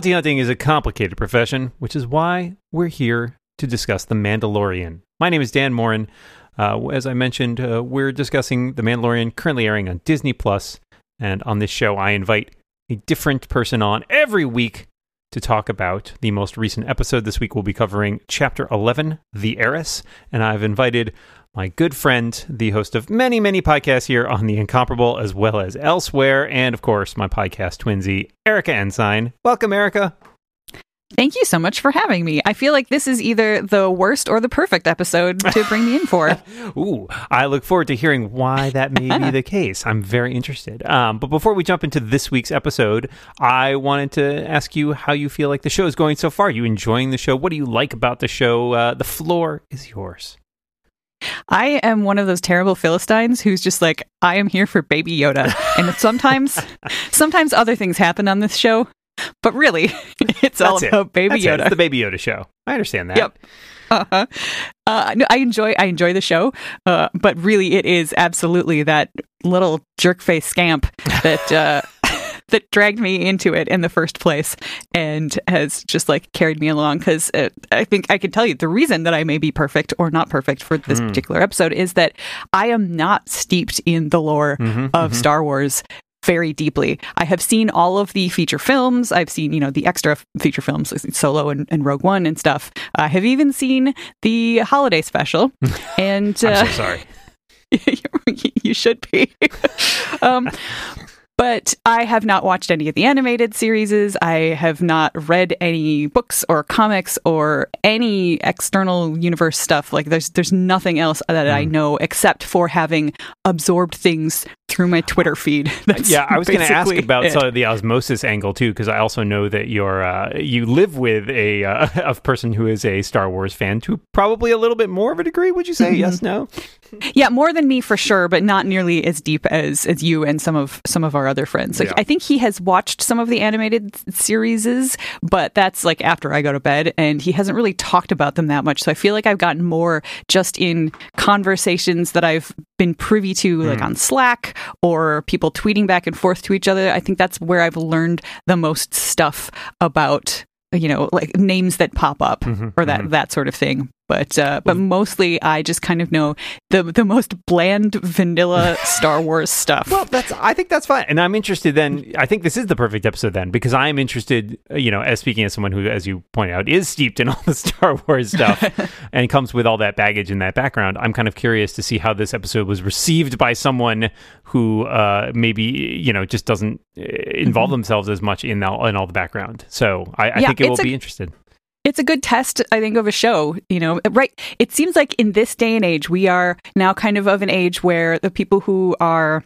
Bounty hunting is a complicated profession, which is why we're here to discuss The Mandalorian. My name is Dan Moren. Uh, as I mentioned, uh, we're discussing The Mandalorian, currently airing on Disney Plus, and on this show, I invite a different person on every week to talk about the most recent episode. This week, we'll be covering Chapter 11, The Heiress, and I've invited my good friend, the host of many, many podcasts here on The Incomparable, as well as elsewhere, and of course, my podcast twinsy, Erica Ensign. Welcome, Erica. Thank you so much for having me. I feel like this is either the worst or the perfect episode to bring me in for. Ooh, I look forward to hearing why that may be the case. I'm very interested. Um, but before we jump into this week's episode, I wanted to ask you how you feel like the show is going so far. Are you enjoying the show? What do you like about the show? Uh, the floor is yours. I am one of those terrible Philistines who's just like, I am here for Baby Yoda. And sometimes, sometimes other things happen on this show, but really, it's That's all it. about Baby That's it. Yoda. It's the Baby Yoda show. I understand that. Yep. Uh-huh. Uh, no, I enjoy I enjoy the show, uh, but really, it is absolutely that little jerk face scamp that uh, that dragged me into it in the first place, and has just like carried me along. Because uh, I think I can tell you the reason that I may be perfect or not perfect for this particular episode is that I am not steeped in the lore of Star Wars very deeply. I have seen all of the feature films. I've seen, you know, the extra feature films, like Solo and, and Rogue One and stuff. I have even seen the holiday special. and I'm uh, so sorry. you should be. um, but I have not watched any of the animated series. I have not read any books or comics or any external universe stuff. Like there's there's nothing else that I Hmm. know except for having absorbed things through my Twitter feed. That's yeah, I was going to ask about it. sort of the osmosis angle too, because I also know that you're uh, you live with a uh, a person who is a Star Wars fan to probably a little bit more of a degree. Would you say Mm-hmm. yes, no? Yeah, more than me for sure, but not nearly as deep as as you and some of some of our other friends. Like Yeah. I think he has watched some of the animated series, but that's like after I go to bed, and he hasn't really talked about them that much. So I feel like I've gotten more just in conversations that I've been privy to, like hmm. on Slack or people tweeting back and forth to each other. I think that's where I've learned the most stuff about you know like names that pop up mm-hmm. or that mm-hmm. that sort of thing but uh, but mostly I just kind of know the the most bland vanilla Star Wars stuff. Well, that's I think that's fine, and I'm interested. Then I think this is the perfect episode then because I am interested. uh, You know, as speaking as someone who, as you point out, is steeped in all the Star Wars stuff and comes with all that baggage and that background. I'm kind of curious to see how this episode was received by someone who uh, maybe you know just doesn't uh, involve themselves as much in all in all the background. So I, I Yeah, think it will a- be interested. It's a good test, I think, of a show. You know, right? It seems like in this day and age, we are now kind of of an age where the people who are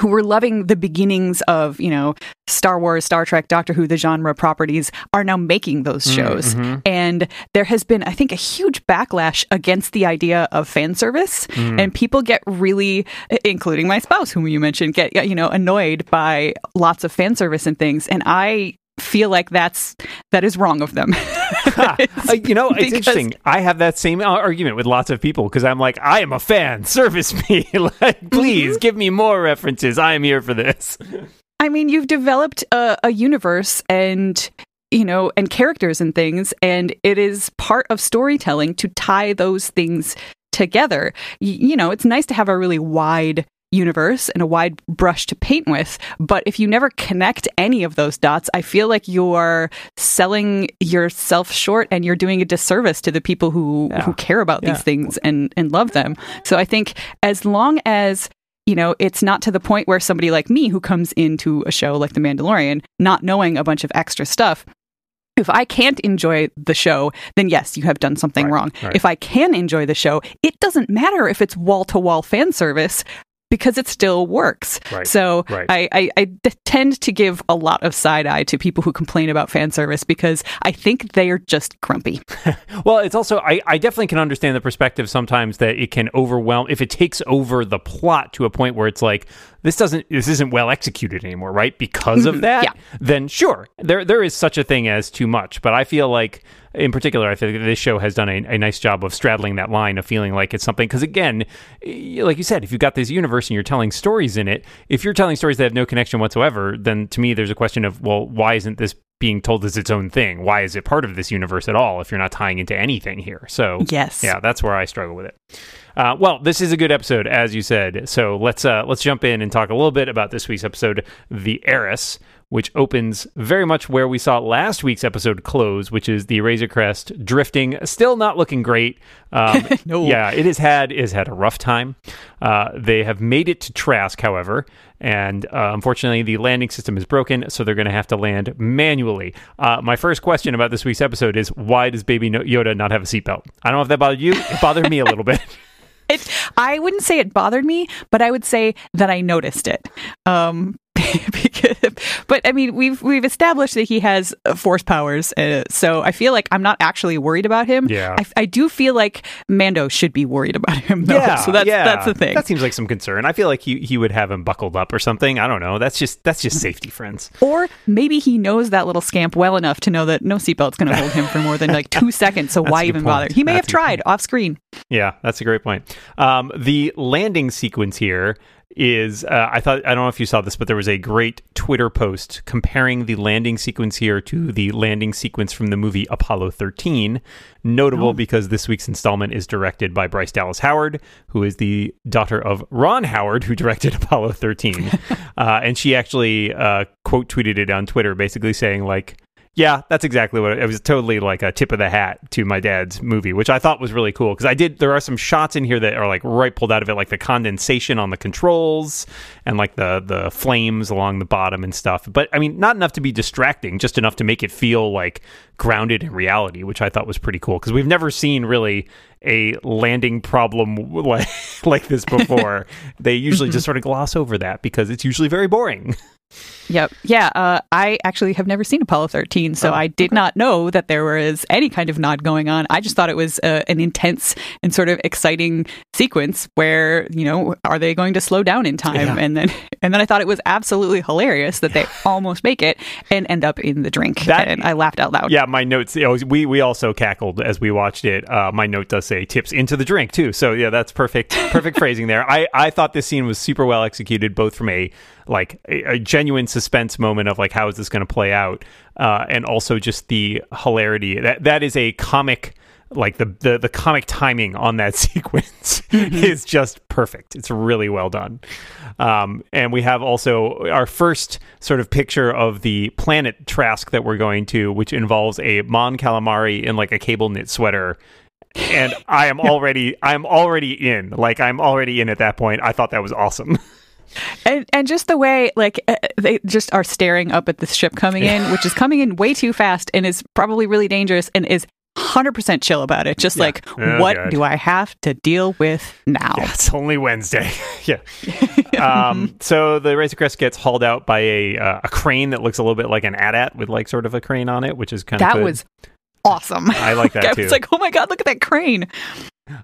who were loving the beginnings of you know Star Wars, Star Trek, Doctor Who, the genre properties are now making those mm, shows, mm-hmm. and there has been, I think, a huge backlash against the idea of fan service, mm. and people get really, including my spouse, whom you mentioned, get you know annoyed by lots of fan service and things, and I feel like that's that is wrong of them. Uh, you know, it's Because- interesting. I have that same uh, argument with lots of people because I'm like, I am a fan. Service me, like, please give me more references. I am here for this. I mean, you've developed a, a universe and you know and characters and things, and it is part of storytelling to tie those things together. Y- you know, it's nice to have a really wide universe and a wide brush to paint with but if you never connect any of those dots i feel like you're selling yourself short and you're doing a disservice to the people who Yeah. who care about Yeah. these things and and love them so i think as long as you know, it's not to the point where somebody like me who comes into a show like The Mandalorian, not knowing a bunch of extra stuff, if I can't enjoy the show, then yes, you have done something Right, wrong. right. If I can enjoy the show, it doesn't matter if it's wall to wall fan service because it still works. Right, So right. I, I, I d- tend to give a lot of side eye to people who complain about fan service because I think they are just grumpy. Well, it's also I, I definitely can understand the perspective sometimes that it can overwhelm if it takes over the plot to a point where it's like this doesn't this isn't well executed anymore, right? Because of mm-hmm. that, Yeah. then sure, there there is such a thing as too much. But I feel like in particular, I feel like this show has done a, a nice job of straddling that line of feeling like it's something. Because again, like you said, if you've got this universe and you're telling stories in it, if you're telling stories that have no connection whatsoever, then to me there's a question of well, why isn't this being told is its own thing. Why is it part of this universe at all if you're not tying into anything here? So Yes. yeah, that's where I struggle with it. Uh, well, this is a good episode, as you said. So let's uh, let's jump in and talk a little bit about this week's episode, "The Heiress," which opens very much where we saw last week's episode close, which is the Razor Crest drifting, still not looking great. Um, No. Yeah, it has had it has had a rough time. Uh, they have made it to Trask, however, and uh, unfortunately, the landing system is broken, so they're going to have to land manually. Uh, my first question about this week's episode is why does Baby Yoda not have a seatbelt? I don't know if that bothered you. It bothered me a little bit. It, I wouldn't say it bothered me, but I would say that I noticed it. Um, because, but I mean, we've we've established that he has uh, force powers, uh, so I feel like I'm not actually worried about him. Yeah. I, I do feel like Mando should be worried about him, though. Yeah, so that's yeah. that's the thing. That seems like some concern. I feel like he he would have him buckled up or something. I don't know. That's just that's just safety, friends. or maybe he knows that little scamp well enough to know that no seatbelt's going to hold him for more than like two seconds. So why even bother? He may That's have tried off screen. Yeah, that's a great point. Um, the landing sequence here is uh, I thought I don't know if you saw this, but there was a great Twitter post comparing the landing sequence here to the landing sequence from the movie Apollo 13. Notable because this week's installment is directed by Bryce Dallas Howard, who is the daughter of Ron Howard, who directed Apollo 13, uh, and she actually uh, quote tweeted it on Twitter, basically saying like. Yeah, that's exactly what it, it was. Totally like a tip of the hat to my dad's movie, which I thought was really cool because I did. There are some shots in here that are like right pulled out of it, like the condensation on the controls and like the the flames along the bottom and stuff. But I mean, not enough to be distracting, just enough to make it feel like grounded in reality, which I thought was pretty cool because we've never seen really a landing problem like like this before. they usually just sort of gloss over that because it's usually very boring. Yep. Yeah. Uh, I actually have never seen Apollo 13, so Oh, I did not know that there was any kind of nod going on. I just thought it was uh, an intense and sort of exciting sequence where you know, are they going to slow down in time? Yeah. And then, and then I thought it was absolutely hilarious that they almost make it and end up in the drink. That- and I laughed out loud. Yeah, my notes. You know, we we also cackled as we watched it. Uh, my note does say tips into the drink too. So yeah, that's perfect. Perfect phrasing there. I I thought this scene was super well executed, both from a like a, a genuine suspense moment of like how is this going to play out, uh, and also just the hilarity. That that is a comic. Like the, the the comic timing on that sequence is just perfect. It's really well done. Um, and we have also our first sort of picture of the planet Trask that we're going to, which involves a Mon Calamari in like a cable knit sweater. And I am already, I'm already in. Like I'm already in at that point. I thought that was awesome. And and just the way like uh, they just are staring up at the ship coming in, which is coming in way too fast and is probably really dangerous and is 100% chill about it. Just like Oh, what God. do I have to deal with now? Yeah, it's only Wednesday. yeah. Um, so the Razor Crest gets hauled out by a uh, a crane that looks a little bit like an AT-AT with like sort of a crane on it, which is kind of That was awesome. I like that I too. was like, "Oh my god, look at that crane."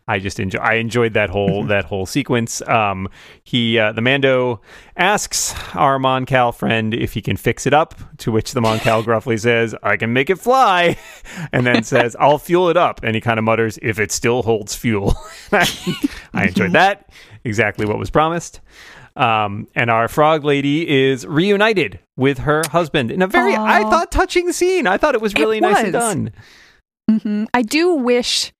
I just enjoy. I enjoyed that whole that whole sequence. Um, he uh, the Mando asks our Moncal friend if he can fix it up, to which the Moncal gruffly says, "I can make it fly," and then says, "I'll fuel it up." And he kind of mutters, "If it still holds fuel." I enjoyed that. Exactly what was promised. Um, and our frog lady is reunited with her husband in a very, I thought, touching scene. I thought it was It really nicely was. done. Hmm I do wish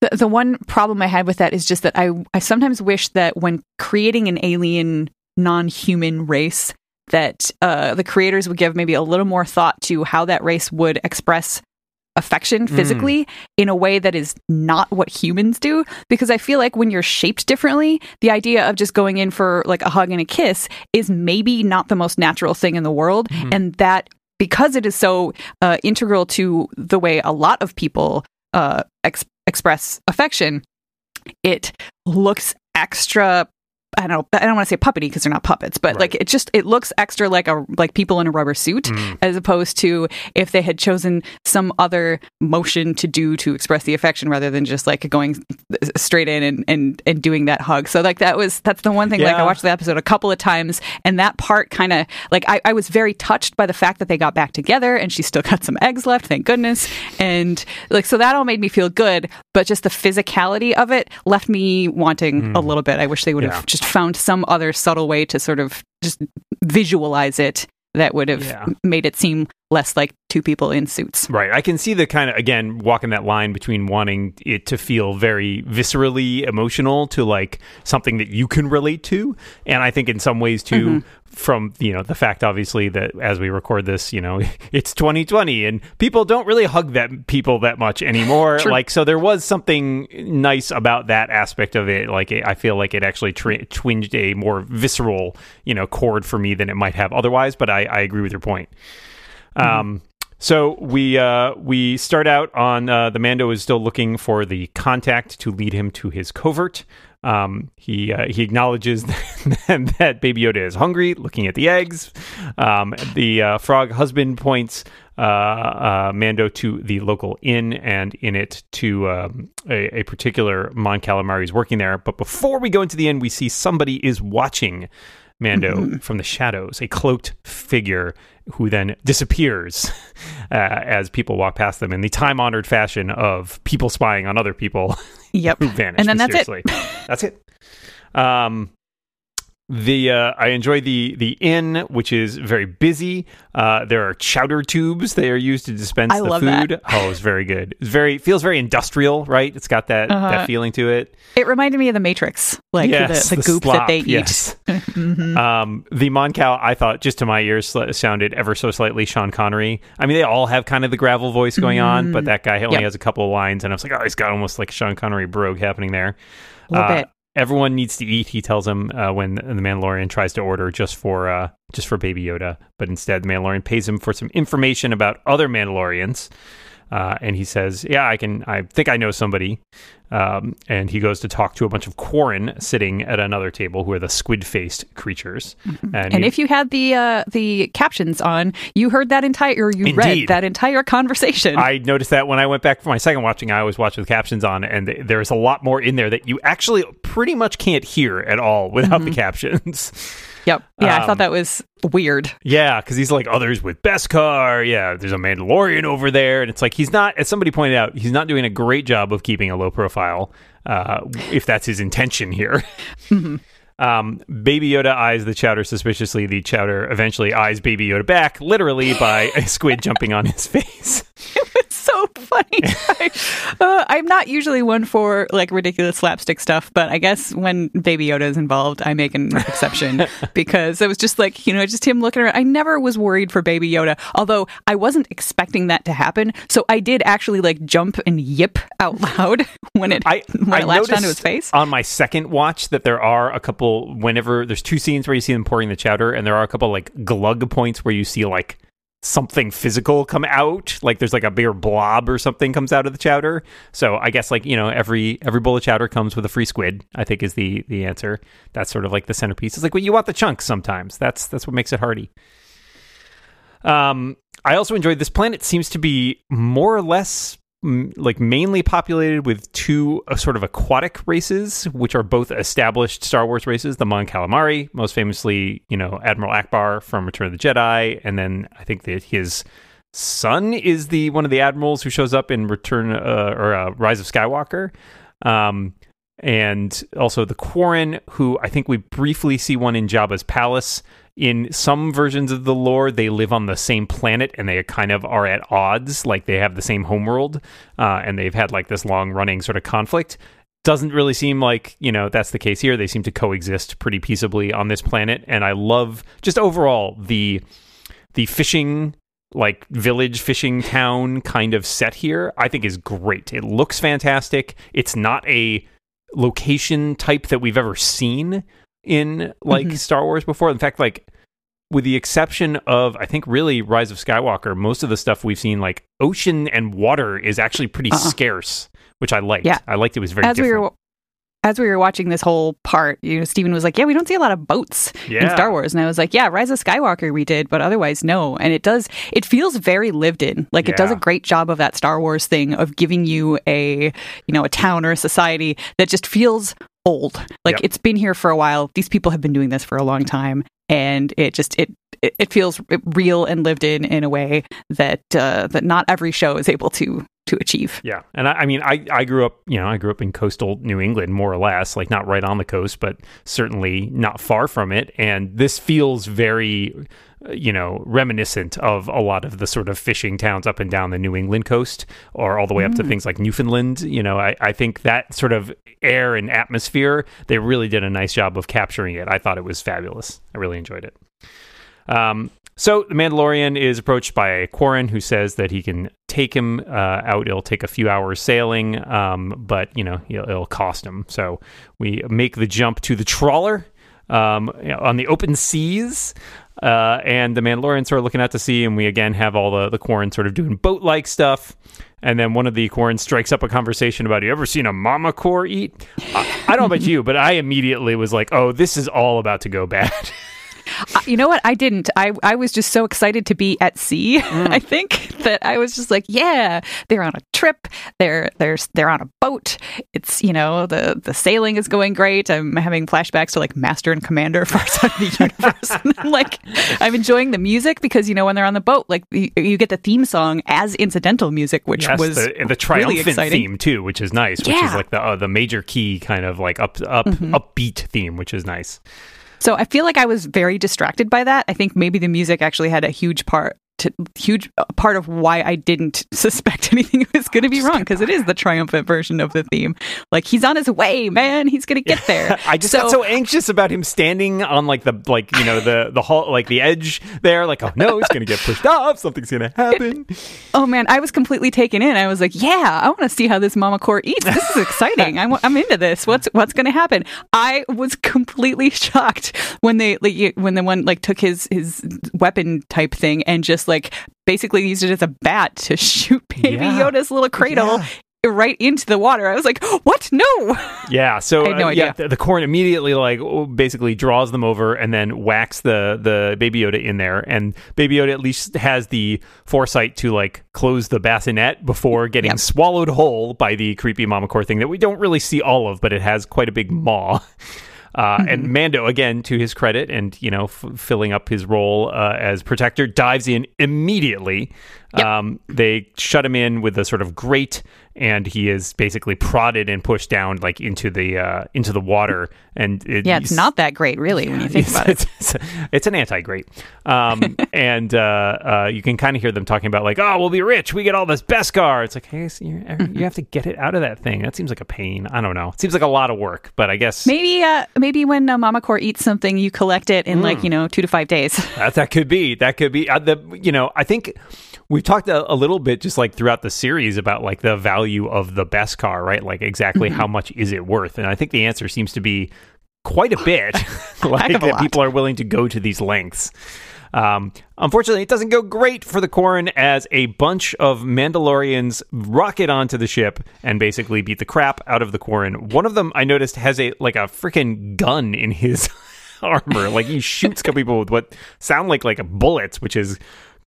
the, the one problem I had with that is just that I I sometimes wish that when creating an alien non-human race that uh, the creators would give maybe a little more thought to how that race would express affection Mm. physically in a way that is not what humans do because I feel like when you're shaped differently the idea of just going in for like a hug and a kiss is maybe not the most natural thing in the world Mhm. and that because it is so uh, integral to the way a lot of people uh, ex- express affection, it looks extra. I don't know. I don't want to say puppety because they're not puppets, but Right. like it just it looks extra like a like people in a rubber suit Mm. as opposed to if they had chosen some other motion to do to express the affection rather than just like going straight in and and, and doing that hug. So like that was that's the one thing like I watched the episode a couple of times and that part kind of like I, I was very touched by the fact that they got back together and she still got some eggs left, thank goodness. And like so that all made me feel good, but just the physicality of it left me wanting a little bit. I wish they would have Mm. Yeah. just found some other subtle way to sort of just visualize it that would have Yeah. made it seem less like two people in suits. Right. I can see the kind of again walking that line between wanting it to feel very viscerally emotional to like something that you can relate to, and I think in some ways too. Mm-hmm. From you know the fact, obviously, that as we record this, you know it's 2020 and people don't really hug that people that much anymore. Like, so there was something nice about that aspect of it. Like, I feel like it actually twinged a more visceral, you know, chord for me than it might have otherwise. But I, I agree with your point. Um, so we uh, we start out on uh, the Mando is still looking for the contact to lead him to his covert. Um, he uh, he acknowledges that Baby Yoda is hungry, looking at the eggs. Um, the uh, frog husband points uh, uh, Mando to the local inn, and in it to um, a, a particular Mon Calamari is working there. But before we go into the inn, we see somebody is watching Mando from the shadows, a cloaked figure who then disappears uh, as people walk past them in the time honored fashion of people spying on other people Yep. who vanish And then that's it. That's it. Um, the uh, I enjoy the the inn, which is very busy. Uh, there are chowder tubes. They are used to dispense I the love that. food. Oh, it's very good. It's very feels very industrial, right? It's got that Uh-huh. that feeling to it. It reminded me of the Matrix, like Yes, the, the, the goop that they eat. yes. Mhm. Um, the Moncal, I thought, just to my ears, sounded ever so slightly Sean Connery. I mean, they all have kind of the gravel voice going on, but that guy only Mm-hmm. Yep. has a couple of lines, and I was like, oh, he's got almost like Sean Connery brogue happening there. A little Uh, bit. Everyone needs to eat. He tells him uh, when the Mandalorian tries to order just for uh, just for Baby Yoda, but instead the Mandalorian pays him for some information about other Mandalorians. Uh, and he says, "Yeah, I can. I think I know somebody." Um, and he goes to talk to a bunch of Quarren sitting at another table, who are the squid-faced creatures. And, And he- if you had the uh, the captions on, you heard that entire or you Indeed. read that entire conversation. I noticed that when I went back for my second watching, I always watched with captions on, and th- there's a lot more in there that you actually pretty much can't hear at all without the captions. yep. Yeah, I um, thought that was weird. Yeah, because he's like others with Beskar. Yeah, there's a Mandalorian over there, and it's like he's not. As somebody pointed out, he's not doing a great job of keeping a low profile. Uh, if that's his intention here. Um, Baby Yoda eyes the chowder suspiciously. The chowder eventually eyes Baby Yoda back, literally by a squid jumping on his face. It's so funny. I, uh, I'm not usually one for like ridiculous slapstick stuff, but I guess when Baby Yoda is involved, I make an exception because it was just like you know, just him looking around. I never was worried for Baby Yoda, although I wasn't expecting that to happen. So I did actually like jump and yip out loud when it I, when I it latched onto his face. on my second watch that there are a couple whenever there's two scenes where you see them pouring the chowder and there are a couple like glug points where you see like something physical come out like there's like a bigger blob or something comes out of the chowder. So i guess like you know every every bowl of chowder comes with a free squid i think is the the answer. That's sort of like the centerpiece. It's like well you want the chunks sometimes. That's that's what makes it hearty. Um i also enjoyed this planet seems to be more or less like mainly populated with two uh, sort of aquatic races, which are both established Star Wars races. The Mon Calamari, most famously, you know, Admiral Ackbar from Return of the Jedi, and then I think that his son is the one of the admirals who shows up in Return uh, or uh, Rise of Skywalker. Um, and also the Quarren, who I think we briefly see one in Jabba's palace. In some versions of the lore, they live on the same planet and they kind of are at odds, like they have the same homeworld, uh, and they've had like this long running sort of conflict. Doesn't really seem like, you know, that's the case here. They seem to coexist pretty peaceably on this planet. And I love just overall the the fishing like village fishing town kind of set here i think is great it looks fantastic it's not a location type that we've ever seen in like Mhm. star wars before in fact like with the exception of i think really rise of skywalker most of the stuff we've seen like ocean and water is actually pretty Uh-uh. scarce which i liked Yeah. i liked it was very as different we were as we were watching this whole part, you know, Stephen was like, "Yeah, we don't see a lot of boats in Star Wars," and I was like, "Yeah, Rise of Skywalker we did, but otherwise no." And it does, it feels very lived in. Like it does a great job of that Star Wars thing of giving you a, you know, a town or a society that just feels old. Like Yep. it's been here for a while. These people have been doing this for a long time, and it just it it, feels real and lived in in a way that uh, that not every show is able to to achieve. Yeah, and I, I, mean, I, I grew up, you know, I grew up in coastal New England, more or less, like not right on the coast, but certainly not far from it. And this feels very, uh, you know, reminiscent of a lot of the sort of fishing towns up and down the New England coast, or all the way up mm. to things like Newfoundland. You know, I, I think that sort of air and atmosphere, they really did a nice job of capturing it. I thought it was fabulous. I really enjoyed it. Um, so the Mandalorian is approached by Quarren who says that he can take him uh, out. It'll take a few hours sailing, um, but you know it'll, it'll, cost him. So we make the jump to the trawler um, on the open seas. Uh, and the Mandalorians sort of looking out to sea, and we again have all the the Quarren sort of doing boat like stuff. And then one of the Quarren strikes up a conversation about, "You ever seen a mama core eat?" I, I don't know about you, but I immediately was like, "Oh, this is all about to go bad." you know what? I didn't. I, I was just so excited to be at sea. Mm. I think that I was just like, yeah, they're on a trip. They're they're they're on a boat. It's you know the the sailing is going great. I'm having flashbacks to like Master and Commander Far Side of the Universe. and like I'm enjoying the music because you know when they're on the boat, like you, you get the theme song as incidental music, which yes, was the, the triumphant really theme too, which is nice. Which yeah. is like the uh, the major key kind of like up up mm-hmm. upbeat theme, which is nice. So I feel like I was very distracted by that. I think maybe the music actually had a huge part huge uh, part of why I didn't suspect anything was going to be wrong because it is the triumphant version of the theme. Like he's on his way, man. He's going to get there. I just so, got so anxious about him standing on like the like you know the the hall like the edge there. Like oh no, he's going to get pushed off. Something's going to happen. oh man, I was completely taken in. I was like, yeah, I want to see how this Mama Core eats. This is exciting. I'm I'm into this. What's what's going to happen? I was completely shocked when they like when the one like took his his weapon type thing and just like basically used it as a bat to shoot Baby yeah. Yoda's little cradle yeah right into the water. I was like, "What? No!" Yeah. So no uh. Yeah, the, the Quarren immediately like basically draws them over and then whacks the the Baby Yoda in there, and Baby Yoda at least has the foresight to like close the bassinet before getting yep. swallowed whole by the creepy Mama Core thing that we don't really see all of, but it has quite a big maw. Uh, mm-hmm. And Mando, again, to his credit, and you know, f- filling up his role uh, as protector, dives in immediately. Yep. Um, they shut him in with a sort of grate and he is basically prodded and pushed down like into the uh, into the water. And it, yeah, it's not that great, really, when you think about it. It's, it's, an anti-great, um, and uh, uh, you can kind of hear them talking about like, "Oh, we'll be rich. We get all this Beskar." It's like, hey, so you have to get it out of that thing. That seems like a pain. I don't know. It seems like a lot of work, but I guess maybe uh, maybe when uh, Mama Core eats something, you collect it in mm. like you know two to five days. that that could be. That could be. Uh, the you know I think we've talked a, a, little bit just like throughout the series about like the value of the Beskar, right? Like exactly mm-hmm. how much is it worth? And I think the answer seems to be quite a bit. like that lot. people are willing to go to these lengths. Um, unfortunately, it doesn't go great for the Quarren as a bunch of Mandalorians rocket onto the ship and basically beat the crap out of the Quarren. One of them I noticed has a like a freaking gun in his armor. Like he shoots people with what sound like like bullets, which is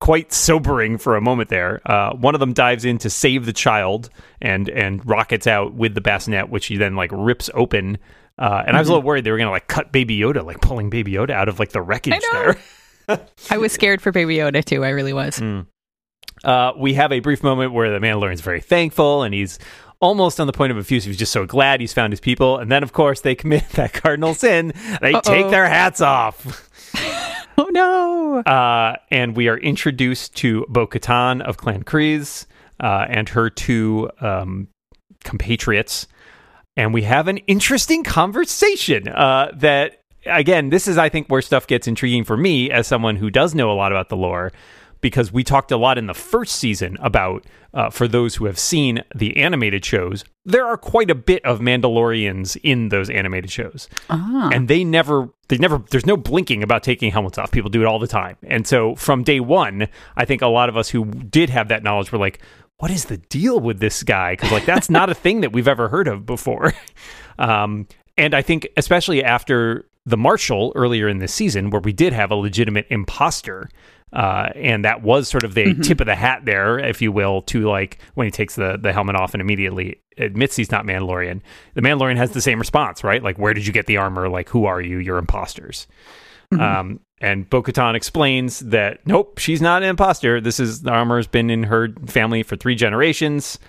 quite sobering for a moment there. Uh, one of them dives in to save the child and and rockets out with the bassinet, which he then like rips open. Uh, and mm-hmm. I was a little worried they were gonna like cut Baby Yoda, like pulling Baby Yoda out of like the wreckage there. I was scared for Baby Yoda too. I really was. Mm. Uh, we have a brief moment where the Mandalorian's very thankful and he's almost on the point of effusive. He's just so glad he's found his people. And then, of course, they commit that cardinal sin. They Uh-oh. take their hats off. Oh no! Uh, and we are introduced to Bo Katan of Clan Kryze uh, and her two um, compatriots, and we have an interesting conversation. Uh, that again, this is I think where stuff gets intriguing for me as someone who does know a lot about the lore because we talked a lot in the first season about, uh, for those who have seen the animated shows, there are quite a bit of Mandalorians in those animated shows, ah. and they never, they never, there's no blinking about taking helmets off. People do it all the time, and so from day one, I think a lot of us who did have that knowledge were like, "What is the deal with this guy?" Because like that's not a thing that we've ever heard of before. Um, and I think especially after the Marshal earlier in this season, where we did have a legitimate imposter uh, and that was sort of the mm-hmm. tip of the hat there, if you will, to like when he takes the, the helmet off and immediately admits he's not Mandalorian. The Mandalorian has the same response, right? Like, where did you get the armor? Like, who are you? You're imposters. Mm-hmm. Um, and Bo Katan explains that nope, she's not an imposter. This is the armor's been in her family for three generations.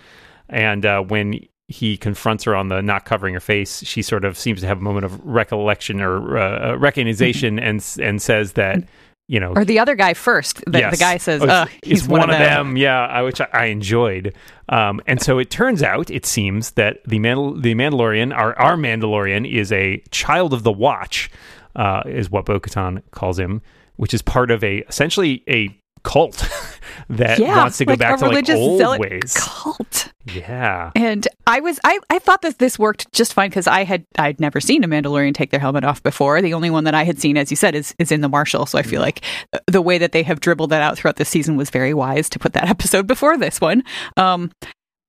And uh, when he confronts her on the not covering her face, she sort of seems to have a moment of recollection or uh, recognition and and says that you know, or the other guy first. The, yes. the guy says, Oh, he's, he's, one, of them. Yeah, I, which I, I enjoyed. Um, and so it turns out, it seems that the Mandal- the Mandalorian, our our Mandalorian, is a child of the Watch, uh, is what Bo-Katan calls him, which is part of a essentially a cult that Yeah, wants to go like back to like old ways. Cult. Yeah. And I was I, I thought that this worked just fine because I had I'd never seen a Mandalorian take their helmet off before. The only one that I had seen, as you said, is is in the Marshal. So I feel like the way that they have dribbled that out throughout the season was very wise to put that episode before this one. Um,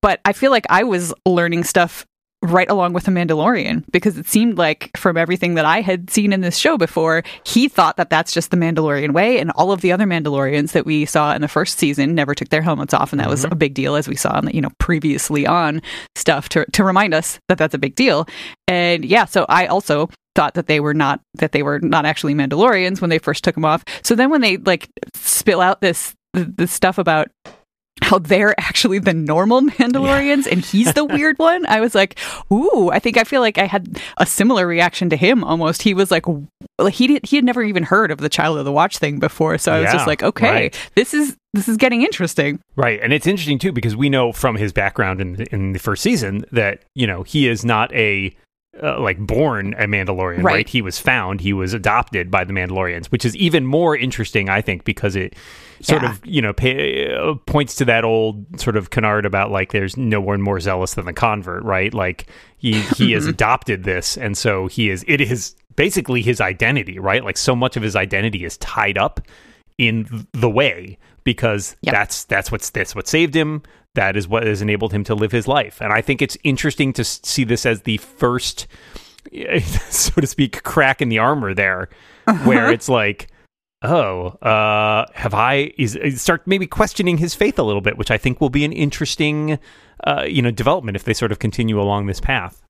but I feel like I was learning stuff right along with the Mandalorian because it seemed like from everything that I had seen in this show before, he thought that that's just the Mandalorian way, and all of the other Mandalorians that we saw in the first season never took their helmets off, and that was mm-hmm. a big deal as we saw in the you know previously on stuff to to remind us that that's a big deal. And yeah, so I also thought that they were not that they were not actually Mandalorians when they first took them off. So then when they like spill out this the stuff about how they're actually the normal Mandalorians and he's the weird one. I was like, ooh, I think I feel like I had a similar reaction to him almost. He was like, like he did, he had never even heard of the Child of the Watch thing before. So I was Yeah, just like, okay, right. this is this is getting interesting. Right, and it's interesting too because we know from his background in in the first season that you know he is not a uh, like born a Mandalorian, right. Right. He was found, he was adopted by the Mandalorians, which is even more interesting, I think, because it sort Yeah. of you know pay, uh, points to that old sort of canard about like there's no one more zealous than the convert, right? Like he he has adopted this, and so he is it is basically his identity, right? Like so much of his identity is tied up in the way because Yep. that's that's what's that's what saved him. That is what has enabled him to live his life. And I think it's interesting to see this as the first, so to speak, crack in the armor there, where it's like, oh, uh, have I is is start maybe questioning his faith a little bit, which I think will be an interesting, uh, you know, development if they sort of continue along this path.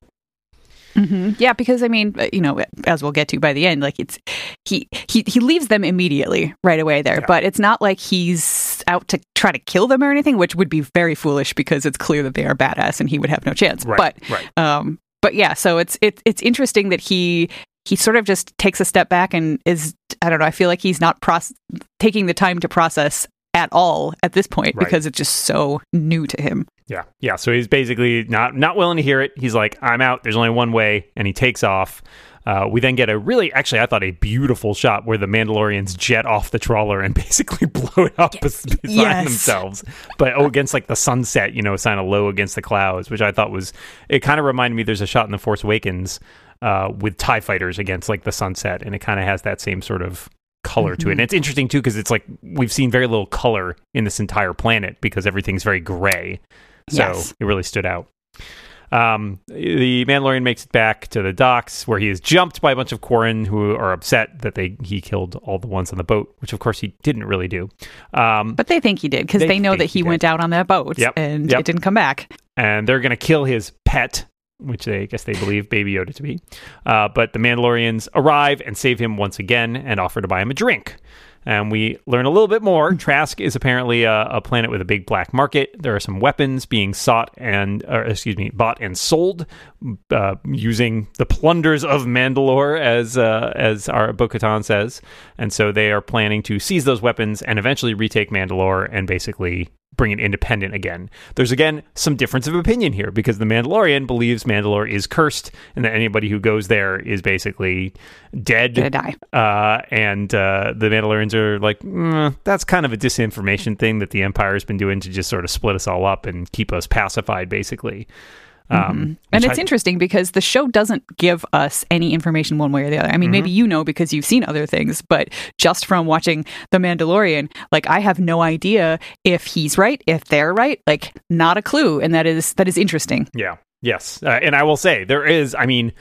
Hmm Yeah, because I mean, uh, you know, as we'll get to by the end, like it's he he he leaves them immediately right away there, Yeah. but it's not like he's out to try to kill them or anything, which would be very foolish because it's clear that they are badass and he would have no chance. Right, But right. um, but yeah, so it's it's it's interesting that he he sort of just takes a step back and is I don't know. I feel like he's not proce- taking the time to process at all at this point Right. because it's just so new to him. Yeah, yeah. So he's basically not not willing to hear it. He's like, "I'm out. There's only one way," and he takes off. Uh, we then get a really, actually, I thought a beautiful shot where the Mandalorians jet off the trawler and basically blow it up bes- beside Yes. themselves. But oh, against like the sunset, you know, kind of low against the clouds, which I thought was. It kind of reminded me. There's a shot in the Force Awakens uh, with Tie fighters against like the sunset, and it kind of has that same sort of color to it. And it's interesting too because it's like we've seen very little color in this entire planet because everything's very gray. So Yes. it really stood out. Um, the Mandalorian makes it back to the docks where he is jumped by a bunch of Quarren who are upset that they he killed all the ones on the boat, which of course he didn't really do. Um, But they think he did because They they, know that he he, did. went out on that boat Yep, and yep. it didn't come back. and they're going to kill his pet, which they I guess they believe Baby Yoda to be. Uh, but the Mandalorians arrive and save him once again and offer to buy him a drink. And we learn a little bit more. Trask is apparently a, a planet with a big black market. There are some weapons being sought and, or, excuse me, bought and sold uh, using the plunders of Mandalore, as uh, as our Bo-Katan says. And so they are planning to seize those weapons and eventually retake Mandalore and basically bring it independent again. There's again some difference of opinion here because the Mandalorian believes Mandalore is cursed and that anybody who goes there is basically dead. Gonna die. Uh, and uh, the Mandalorians are like, "Mm, that's kind of a disinformation thing that the Empire has been doing to just sort of split us all up and keep us pacified, basically. Um, And it's I- interesting because the show doesn't give us any information one way or the other. I mean, maybe Mm-hmm. you know because you've seen other things, but just from watching The Mandalorian, like I have no idea if he's right, if they're right, like not a clue, and that is that is interesting. Yeah. Yes. Uh, and I will say, there is, I mean,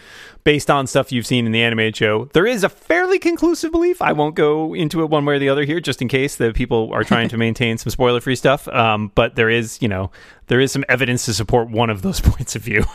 based on stuff you've seen in the animated show, there is a fairly conclusive belief. I won't go into it one way or the other here, just in case the people are trying to maintain some spoiler free stuff. Um, but there is, you know, there is some evidence to support one of those points of view.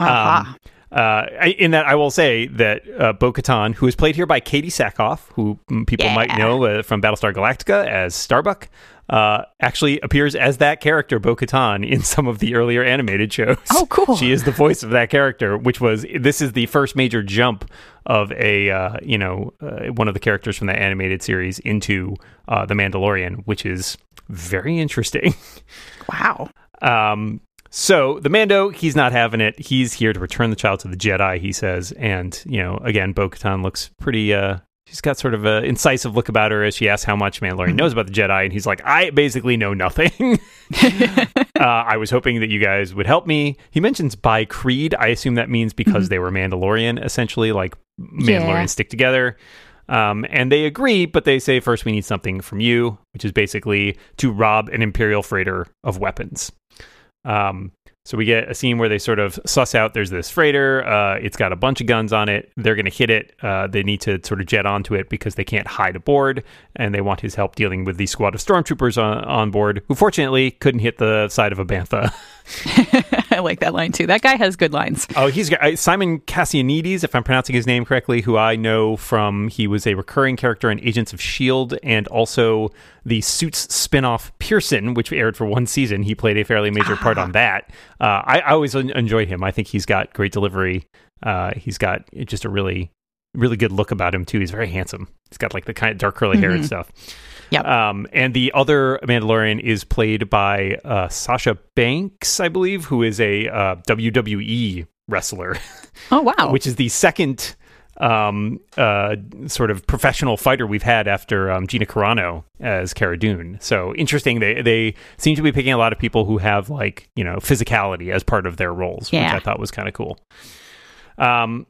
Aha. Um, Uh, in that, I will say that uh, Bo Katan, who is played here by Katee Sackhoff, who people Yeah. might know uh, from Battlestar Galactica as Starbuck, uh, actually appears as that character, Bo Katan, in some of the earlier animated shows. Oh, cool. She is the voice of that character, which was this is the first major jump of a uh, you know uh, one of the characters from that animated series into uh, the Mandalorian, which is very interesting. Wow. Um, so the Mando, he's not having it. He's here to return the child to the Jedi, he says. And, you know, again, Bo Katan looks pretty, uh, she's got sort of an incisive look about her as she asks how much Mandalorian knows about the Jedi. And he's like, I basically know nothing. uh, I was hoping that you guys would help me. He mentions by creed. I assume that means because they were Mandalorian, essentially, like Mandalorians Yeah. stick together. Um, and they agree, but they say first we need something from you, which is basically to rob an Imperial freighter of weapons. Um, so we get a scene where they sort of suss out there's this freighter. Uh, it's got a bunch of guns on it. They're going to hit it. Uh, they need to sort of jet onto it because they can't hide aboard, and they want his help dealing with the squad of stormtroopers on, on board, who fortunately couldn't hit the side of a bantha. I like that line too. That guy has good lines. Oh, he's got uh, Simon Kassianides, if I'm pronouncing his name correctly, who I know from he was a recurring character in Agents of Shield and also the Suits spin-off Pearson, which aired for one season. He played a fairly major part on that. Uh, I, I always enjoy him. I think he's got great delivery. Uh, he's got just a really, really good look about him too. He's very handsome. He's got like the kind of dark curly hair and stuff. Yep. Um, and the other Mandalorian is played by uh, Sasha Banks, I believe, who is a uh, WWE wrestler, Oh wow. which is the second um, uh, sort of professional fighter we've had after um, Gina Carano as Cara Dune. So interesting. They they seem to be picking a lot of people who have like you know physicality as part of their roles, Yeah. which I thought was kind of cool. Um,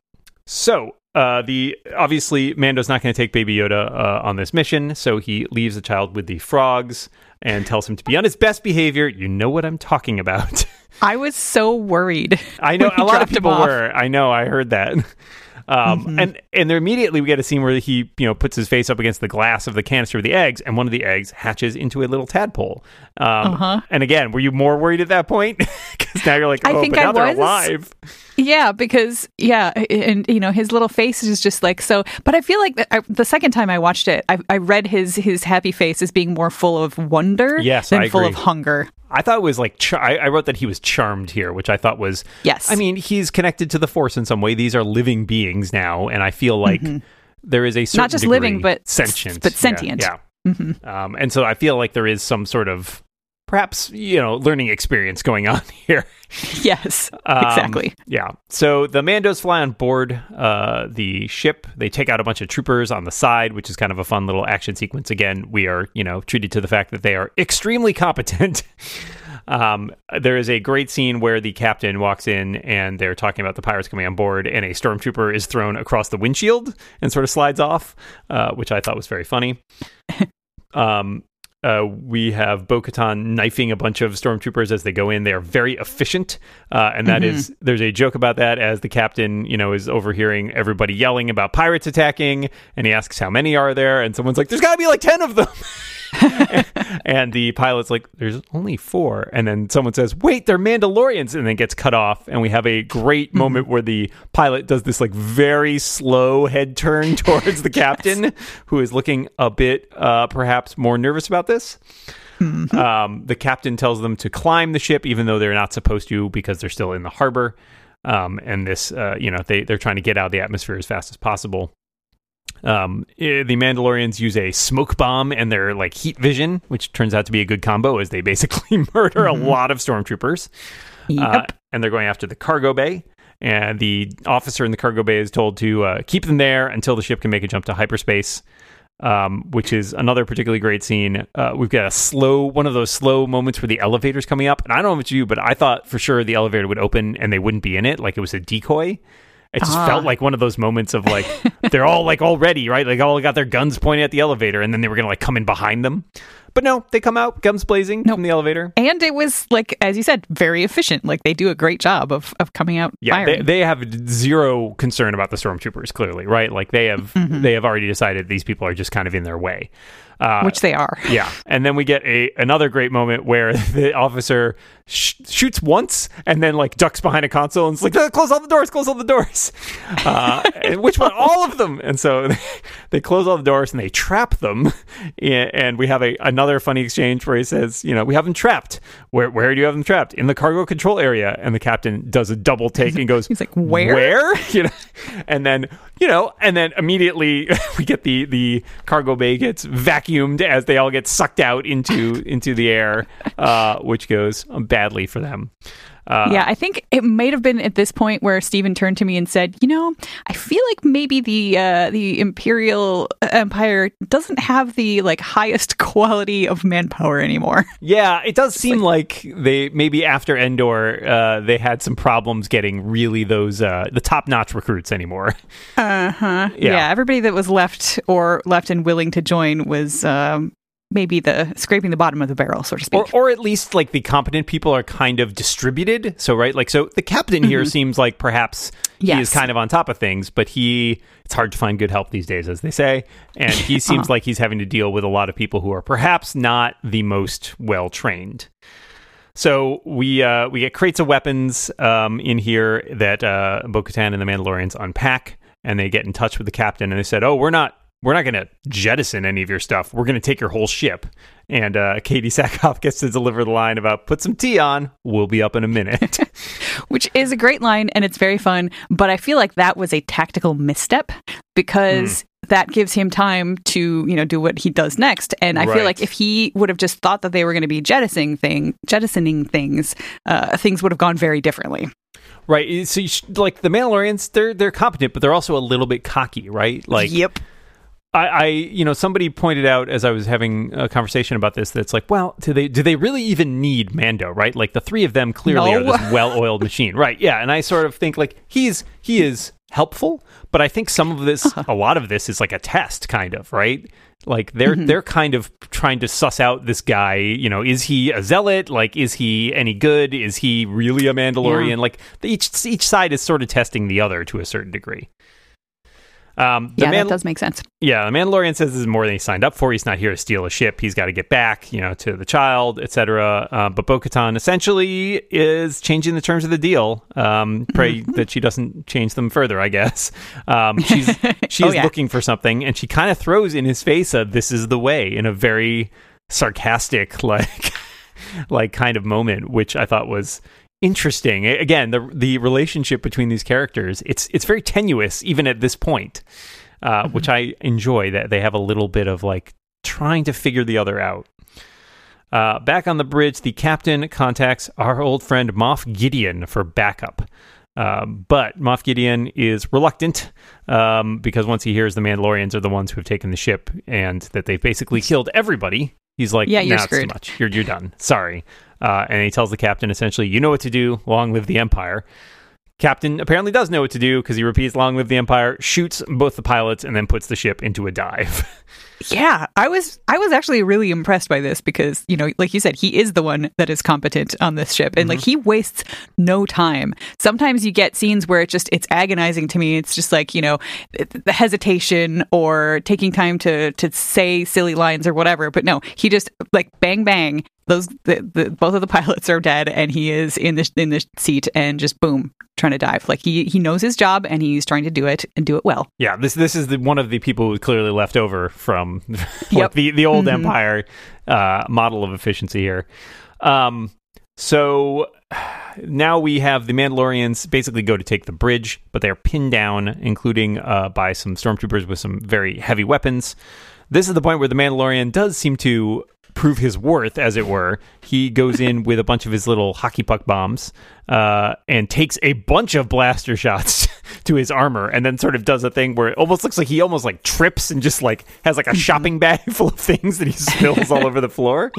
so uh, the obviously Mando's not going to take Baby Yoda uh, on this mission, so he leaves the child with the frogs and tells him to be on his best behavior. You know what I'm talking about. I was so worried. I know a lot of people were. I know. I heard that. Um, Mm-hmm. And and there immediately we get a scene where he you know puts his face up against the glass of the canister of the eggs, and one of the eggs hatches into a little tadpole. Um, Uh-huh. And again, were you more worried at that point? Because now you're like, I oh, think but I now they're was. alive. Yeah, because yeah, and you know his little face is just like so. But I feel like that I, the second time I watched it, I, I read his his happy face as being more full of wonder Yes, than I full agree. of hunger. I thought it was like char- I, I wrote that he was charmed here, which I thought was Yes. I mean, he's connected to the Force in some way. These are living beings now, and I feel like there is a certain Mm-hmm. Not just living, but sentient, but Yeah, sentient. Mm-hmm. Yeah, Um, and so I feel like there is some sort of perhaps you know learning experience going on here. Yes, Um, exactly. Yeah. So the Mandos fly on board uh, the ship. They take out a bunch of troopers on the side, which is kind of a fun little action sequence. Again, we are, you know, treated to the fact that they are extremely competent. Um, there is a great scene where the captain walks in and they're talking about the pirates coming on board, and a stormtrooper is thrown across the windshield and sort of slides off, uh, which I thought was very funny. um, uh, we have Bo Katan knifing a bunch of stormtroopers as they go in. They are very efficient. Uh, and that is, there's a joke about that as the captain, you know, is overhearing everybody yelling about pirates attacking. And he asks, How many are there? And someone's like, There's got to be like 10 of them. and the pilot's like, There's only four. And then someone says, Wait, they're Mandalorians. And then gets cut off. And we have a great moment where the pilot does this like very slow head turn towards the captain, who is looking a bit uh, perhaps more nervous about this. Um, the captain tells them to climb the ship, even though they're not supposed to because they're still in the harbor. Um, and this, uh, you know, they they're trying to get out of the atmosphere as fast as possible. Um, eh, the Mandalorians use a smoke bomb and their like heat vision, which turns out to be a good combo as they basically murder a lot of stormtroopers. Yep. Uh, and they're going after the cargo bay. And the officer in the cargo bay is told to uh, keep them there until the ship can make a jump to hyperspace, um, which is another particularly great scene. Uh, we've got a slow, one of those slow moments where the elevator's coming up. And I don't know about you, but I thought for sure the elevator would open and they wouldn't be in it, like it was a decoy. It just Ah. felt like one of those moments of like they're all like already right? Like all got their guns pointed at the elevator, and then they were gonna like come in behind them. But no, they come out guns blazing Nope. from the elevator. And it was like, as you said, very efficient. Like they do a great job of of coming out Yeah, they, they have zero concern about the stormtroopers. Clearly, right? Like they have Mm-hmm. they have already decided these people are just kind of in their way. Uh, which they are. yeah, and then we get a another great moment where the officer sh- shoots once and then like ducks behind a console and is like, "Uh, "Close all the doors! Close all the doors!" Uh, which one? All of them. And so they close all the doors and they trap them. And and we have a another funny exchange where he says, "You know, we have them trapped. Where where do you have them trapped? In the cargo control area." And the captain does a double take and goes, He's like, "Where?" Where? You know, and then you know, and then immediately we get the the cargo bay gets vacuumed as they all get sucked out into into the air, uh, which goes badly for them. Uh, yeah, I think it might have been at this point where Stephen turned to me and said, "You know, I feel like maybe the uh, the Imperial Empire doesn't have the like highest quality of manpower anymore." yeah, it does seem like, they maybe after Endor, uh, they had some problems getting really those uh, the top notch recruits anymore. Uh huh. Yeah. Yeah. everybody that was left or left and willing to join was um, maybe the scraping the bottom of the barrel, so to speak. or or at least like the competent people are kind of distributed. So right, like so the captain here seems like perhaps he is Mm-hmm. Kind of on top of things, but he it's hard to find good help these days, as they say, and he seems Uh-huh. like he's having to deal with a lot of people who are perhaps not the most well trained. So we uh, we get crates of weapons um, in here that uh, Bo-Katan and the Mandalorians unpack, and they get in touch with the captain, and they said, "Oh, we're not we're not going to jettison any of your stuff. We're going to take your whole ship." And uh, Katee Sackhoff gets to deliver the line about "Put some tea on. We'll be up in a minute." which is a great line and it's very fun. But I feel like that was a tactical misstep because Hmm. that gives him time to you know do what he does next. And I Right. feel like if he would have just thought that they were going to be jettisoning thing, jettisoning things, uh, things would have gone very differently. right? So you sh- like the Mandalorians, they're they're competent, but they're also a little bit cocky, right? Like yep. I, I, you know, somebody pointed out as I was having a conversation about this that it's like, well, do they do they really even need Mando, right? Like the three of them clearly No. are this well-oiled machine, right? Yeah, and I sort of think like he's he is helpful, but I think some of this, Uh-huh. a lot of this is like a test, kind of, right? Like they're Mm-hmm. they're kind of trying to suss out this guy. You know, is he a zealot? Like, is he any good? Is he really a Mandalorian? Yeah. Like each each side is sort of testing the other to a certain degree. Um, Yeah, Man- that does make sense. yeah, the Mandalorian says this is more than he signed up for. He's not here to steal a ship. He's got to get back, you know, to the child, etc. Uh, but Bo-Katan essentially is changing the terms of the deal. Um, pray that she doesn't change them further. I guess um, she's she Oh, is yeah. looking for something, and she kind of throws in his face a "this is the way" in a very sarcastic, like like kind of moment, which I thought was interesting. Again, the the relationship between these characters it's it's very tenuous even at this point, uh, which I enjoy. That they have a little bit of like trying to figure the other out. Uh, back on the bridge, the captain contacts our old friend Moff Gideon for backup. Um, but Moff Gideon is reluctant um, because once he hears the Mandalorians are the ones who have taken the ship and that they've basically killed everybody, he's like, Yeah, you're nah, screwed." much. You're, you're done. Sorry. Uh, and he tells the captain essentially, you know what to do. Long live the Empire. Captain apparently does know what to do because he repeats "Long live the Empire," shoots both the pilots, and then puts the ship into a dive. Yeah, I was I was actually really impressed by this because, you know, like you said, he is the one that is competent on this ship and like he wastes no time. Sometimes you get scenes where it just it's agonizing to me. It's just like, you know, the hesitation or taking time to to say silly lines or whatever, but no, he just like bang bang those the, the both of the pilots are dead and he is in the in the seat and just boom trying to dive like he he knows his job and he's trying to do it and do it well Yeah, this this is the, one of the people who's clearly left over from like Yep. the the old Mhm. empire uh, model of efficiency here. Um, so now we have the Mandalorians basically go to take the bridge, but they're pinned down, including uh, by some stormtroopers with some very heavy weapons. This is the point where the Mandalorian does seem to prove his worth, as it were. He goes in with a bunch of his little hockey puck bombs uh, and takes a bunch of blaster shots to his armor, and then sort of does a thing where it almost looks like he almost like trips and just like has like a shopping bag full of things that he spills all over the floor.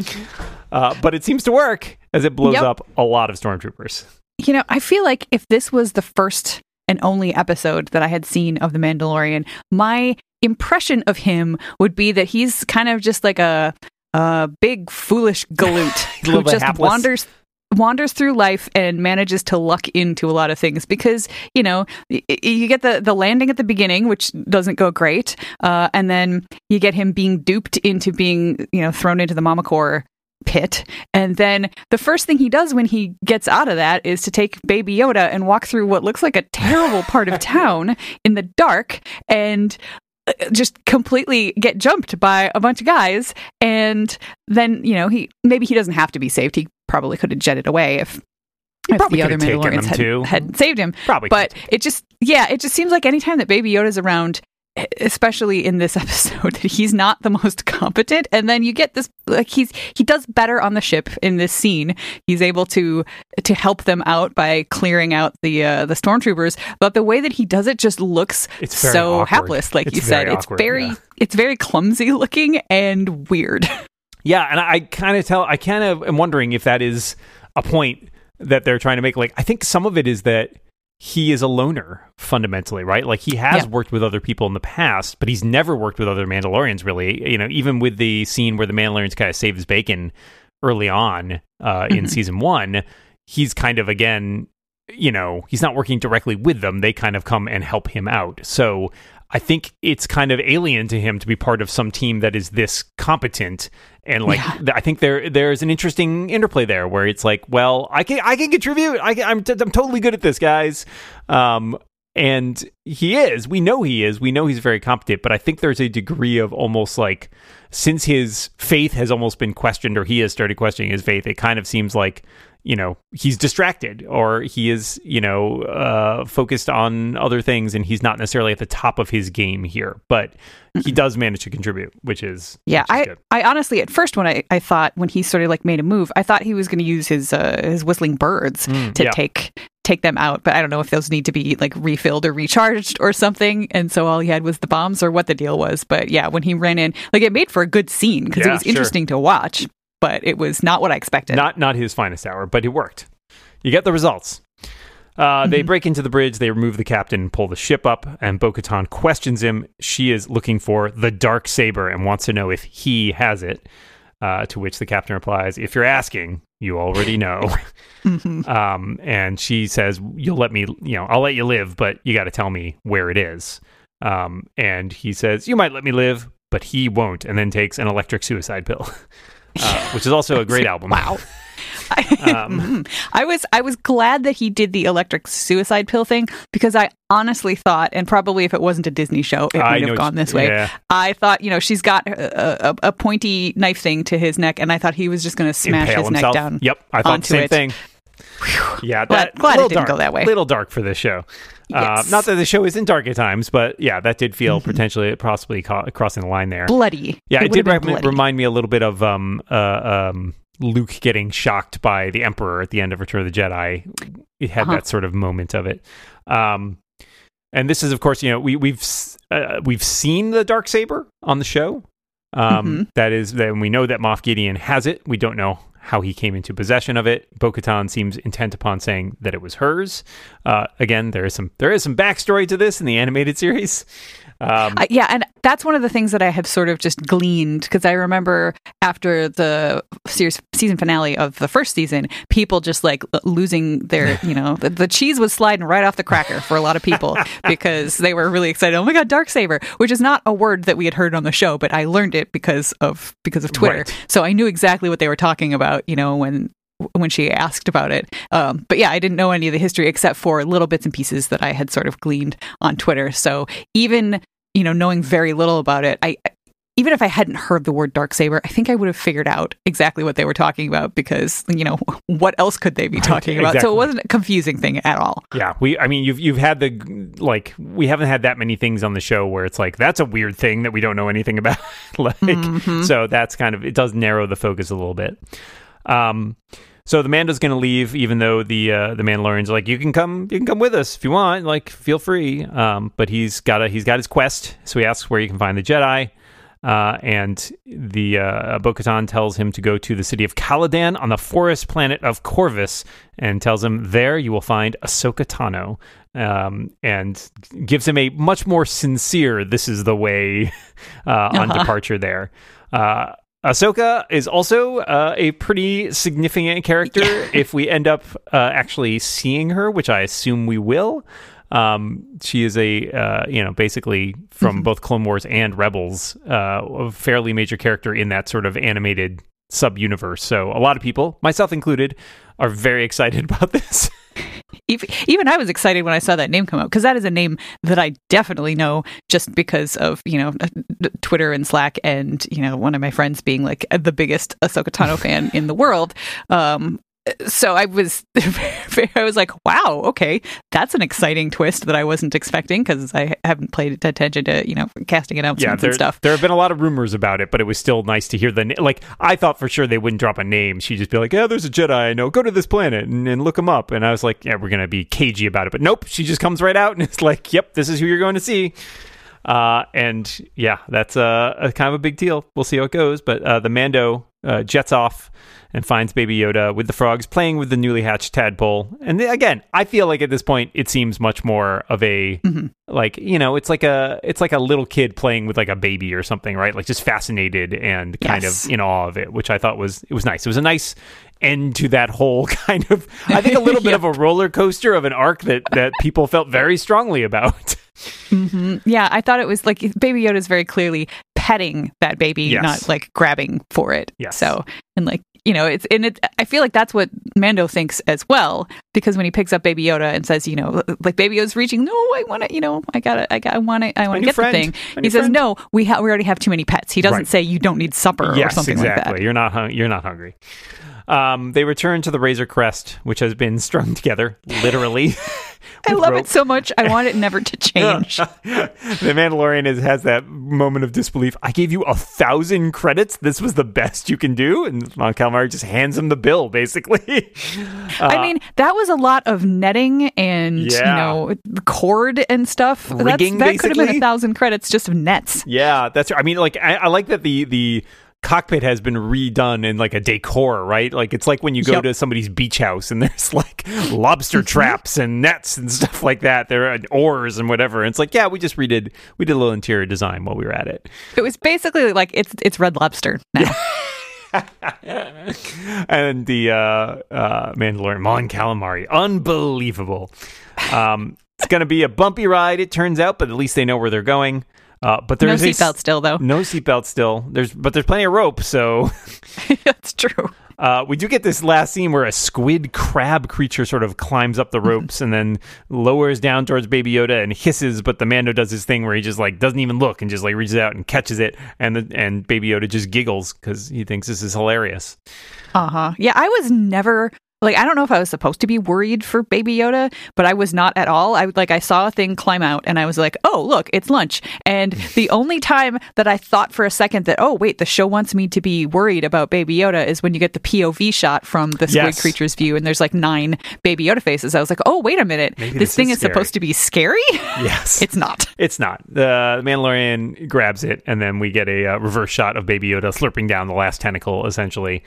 Uh, but it seems to work as it blows Yep. up a lot of stormtroopers. You know, I feel like if this was the first and only episode that I had seen of The Mandalorian, my impression of him would be that he's kind of just like a a big foolish galoot who just hapless. wanders wanders through life and manages to luck into a lot of things because you know y- you get the the landing at the beginning which doesn't go great uh, and then you get him being duped into being you know thrown into the mamacore pit and then the first thing he does when he gets out of that is to take baby yoda and walk through what looks like a terrible part of town in the dark and uh, just completely get jumped by a bunch of guys. And then you know he maybe he doesn't have to be saved. He probably could have jetted away if if the other Mandalorians had, had saved him. Probably. but it just yeah it just seems like anytime that baby yoda's around especially in this episode that he's not the most competent and then you get this like he's he does better on the ship in this scene he's able to to help them out by clearing out the uh, the stormtroopers but the way that he does it just looks It's so awkward. hapless like It's you said very it's very yeah. it's very clumsy looking and weird Yeah, and I kind of tell I kind of am wondering if that is a point that they're trying to make. Like, I think some of it is that he is a loner fundamentally, right? Like he has Yeah. worked with other people in the past, but he's never worked with other Mandalorians really. You know, even with the scene where the Mandalorians kind of save his bacon early on uh, in Mhm. season one, he's kind of again, you know, he's not working directly with them. They kind of come and help him out. So I think it's kind of alien to him to be part of some team that is this competent. And like, Yeah. I think there there's an interesting interplay there where it's like, well, I can I can contribute. I can, I'm t- I'm totally good at this, guys. Um, and he is. We know he is. We know he's very competent. But I think there's a degree of almost like since his faith has almost been questioned, or he has started questioning his faith. It kind of seems like you know he's distracted or he is you know uh focused on other things and he's not necessarily at the top of his game here but he does manage to contribute which is Yeah, which is I, good. I honestly at first when I, I thought when he sort of like made a move, I thought he was going to use his uh, his whistling birds Mm, to yeah. take take them out, but I don't know if those need to be like refilled or recharged or something. And so all he had was the bombs or what the deal was. But yeah, when he ran in, like it made for a good scene because Yeah, it was sure. interesting to watch, but it was not what I expected. not not his finest hour but it worked you get the results uh, They Mhm. break into the bridge, they remove the captain, and pull the ship up, and Bo Katan questions him. She is looking for the dark saber and wants to know if he has it. Uh, to which the captain replies, If you're asking, you already know. Mhm. um, and she says, "You'll let me, you know, I'll let you live, but you got to tell me where it is." Um, and he says, "You might let me live, but he won't." And then takes an electric suicide pill, uh, which is also a great album. Wow. I, Um, Mhm. I was I was glad that he did the electric suicide pill thing because I honestly thought, and probably if it wasn't a Disney show, it I might have gone this way. Yeah, I thought, you know, she's got a, a, a pointy knife thing to his neck, and I thought he was just going to smash impale his himself. neck down. Yep, I thought the same it. thing. Yeah, Glad- that glad it little didn't dark, go that way. Little dark for this show. Uh, not that the show isn't dark at times, but yeah, that did feel Mhm. potentially possibly ca- crossing the line there. Bloody. Yeah, it, would did have been rem- bloody. remind me a little bit of um, uh, um, Luke getting shocked by the Emperor at the end of Return of the Jedi. It had Uh-huh. that sort of moment of it. Um, and this is, of course, you know, we, we've uh, we've seen the dark saber on the show. Um, Mhm. that is, then we know that Moff Gideon has it. We don't know how he came into possession of it. Bo-Katan seems intent upon saying that it was hers. Uh, again, there is some there is some backstory to this in the animated series. Um, Uh, yeah, and that's one of the things that I have sort of just gleaned because I remember after the series season finale of the first season, people just like l- losing their, you know, the, the cheese was sliding right off the cracker for a lot of people because they were really excited. Oh my god, dark saber, which is not a word that we had heard on the show, but I learned it because of because of Twitter, Right. so I knew exactly what they were talking about. You know, when when she asked about it. Um, but yeah, I didn't know any of the history except for little bits and pieces that I had sort of gleaned on Twitter. So even you know knowing very little about it, I even if I hadn't heard the word dark saber, I think I would have figured out exactly what they were talking about because you know what else could they be talking about? So it wasn't a confusing thing at all. Yeah, we. I mean, you've you've had the like we haven't had that many things on the show where it's like that's a weird thing that we don't know anything about. like, Mhm. so that's kind of it does narrow the focus a little bit. Um, so the Mando's going to leave, even though the uh, the Mandalorian's like, you can come, you can come with us if you want, like feel free. Um, but he's got a he's got his quest, so he asks where you can find the Jedi. Uh, and the uh, Bo-Katan tells him to go to the city of Calodan on the forest planet of Corvus, and tells him there you will find Ahsoka Tano, um, and gives him a much more sincere "this is the way" uh, on Uh-huh. departure there. Uh, Ahsoka is also uh, a pretty significant character if we end up uh, actually seeing her, which I assume we will. Um, she is a uh, you know basically from Mm-hmm. both Clone Wars and Rebels, uh, a fairly major character in that sort of animated sub universe. So a lot of people, myself included, are very excited about this. Even, I was excited when I saw that name come out because that is a name that I definitely know just because of you know uh, Twitter and Slack and you know one of my friends being like the biggest Ahsoka Tano fan in the world. Um, so I was I was like, wow, okay, that's an exciting twist that I wasn't expecting because I haven't paid attention to you know casting yeah, announcements there, and stuff. there have been a lot of rumors about it, but it was still nice to hear the na- like. I thought for sure they wouldn't drop a name. She'd just be like, "Yeah, there's a Jedi I know. Go to this planet and, and look him up." And I was like, "Yeah, we're gonna be cagey about it," but nope. She just comes right out and it's like, "Yep, this is who you're going to see." Uh, and yeah, that's a, a kind of a big deal. We'll see how it goes. But uh, the Mando uh, jets off and finds Baby Yoda with the frogs playing with the newly hatched tadpole. And again, I feel like at this point it seems much more of a mm-hmm. like you know it's like a it's like a little kid playing with like a baby or something, right? Like just fascinated and kind Yes. of in awe of it, which I thought was it was nice. It was a nice end to that whole kind of I think a little bit of a roller coaster of an arc that that people felt very strongly about. Mm-hmm. Yeah, I thought it was like Baby Yoda is very clearly petting that baby, Yes. not like grabbing for it. Yes. So and like you know, it's and it. I feel like that's what Mando thinks as well because when he picks up Baby Yoda and says, you know, like Baby Yoda's reaching, no, I want to, you know, I gotta, I got, I want to, I want to get friend. the thing. My He says, friend. no, we ha- we already have too many pets. He doesn't Right. say you don't need supper or something exactly. like that. You're not hung- you're not hungry. Um, they return to the Razor Crest, which has been strung together, literally. I love rope. it so much. I want it never to change. the Mandalorian is, has that moment of disbelief. I gave you a thousand credits. This was the best you can do, and Mon Calamari just hands him the bill, basically. I uh, mean, that was a lot of netting and Yeah. you know cord and stuff. Rigging, That's, that could have been a thousand credits just of nets. yeah, that's. Right. I mean, like I, I like that the the cockpit has been redone in like a decor, right? Like it's like when you go Yep. to somebody's beach house and there's like lobster traps and nets and stuff like that. There are oars and whatever. And it's like, yeah, we just redid we did a little interior design while we were at it. It was basically like it's it's Red Lobster now. and the uh, uh, Mandalorian, Mon Calamari, unbelievable. Um, it's going to be a bumpy ride, it turns out, but at least they know where they're going. Uh, but no there's s- seatbelt still though. No seatbelt still. There's but there's plenty of rope. So That's true. uh, we do get this last scene where a squid crab creature sort of climbs up the ropes and then lowers down towards Baby Yoda and hisses. But the Mando does his thing where he just like doesn't even look and just like reaches out and catches it, and the, and Baby Yoda just giggles because he thinks this is hilarious. Uh huh. Yeah, I was never like I don't know if I was supposed to be worried for Baby Yoda, but I was not at all. I like I saw a thing climb out and I was like, oh look, it's lunch. And the only time that I thought for a second that oh wait, the show wants me to be worried about Baby Yoda is when you get the POV shot from the squid Yes. creature's view and there's like nine Baby Yoda faces. I was like, oh wait a minute, this, this thing is is, supposed to be scary. Yes, it's not. It's not. The Mandalorian grabs it, and then we get a uh, reverse shot of Baby Yoda slurping down the last tentacle, essentially,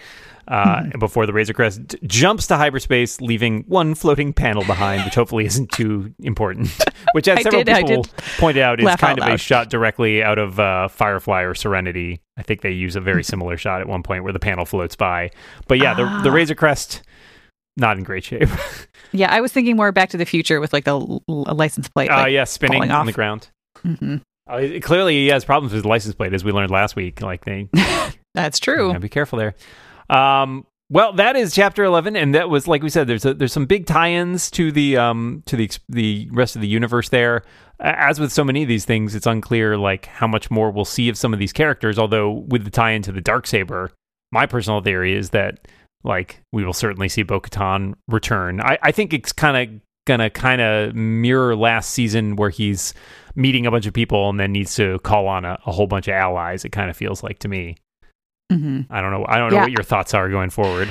uh, Hmm. before the Razor Crest jumps to hyperspace, leaving one floating panel behind, which hopefully isn't too important. which, as several did- people pointed out, is kind out of a shot directly out of uh, Firefly or Serenity. I think they use a very similar shot at one point where the panel floats by. But yeah, the, the Ah. Razor Crest, not in great shape. Yeah, I was thinking more Back to the Future with like the l- license plate. Uh, like, yeah, spinning on off. the ground. mhm. Uh, clearly, he has problems with the license plate, as we learned last week. Like they That's true. Yeah, be careful there. Um, well, that is chapter eleven, and that was like we said. There's a, there's some big tie-ins to the um to the the rest of the universe there. As with so many of these things, it's unclear like how much more we'll see of some of these characters. Although with the tie-in to the dark saber, my personal theory is that like we will certainly see Bo-Katan return. I, I think it's kind of gonna kind of mirror last season where he's meeting a bunch of people and then needs to call on a, a whole bunch of allies. It kind of feels like to me. Hmm I don't know. I don't know Yeah. what your thoughts are going forward.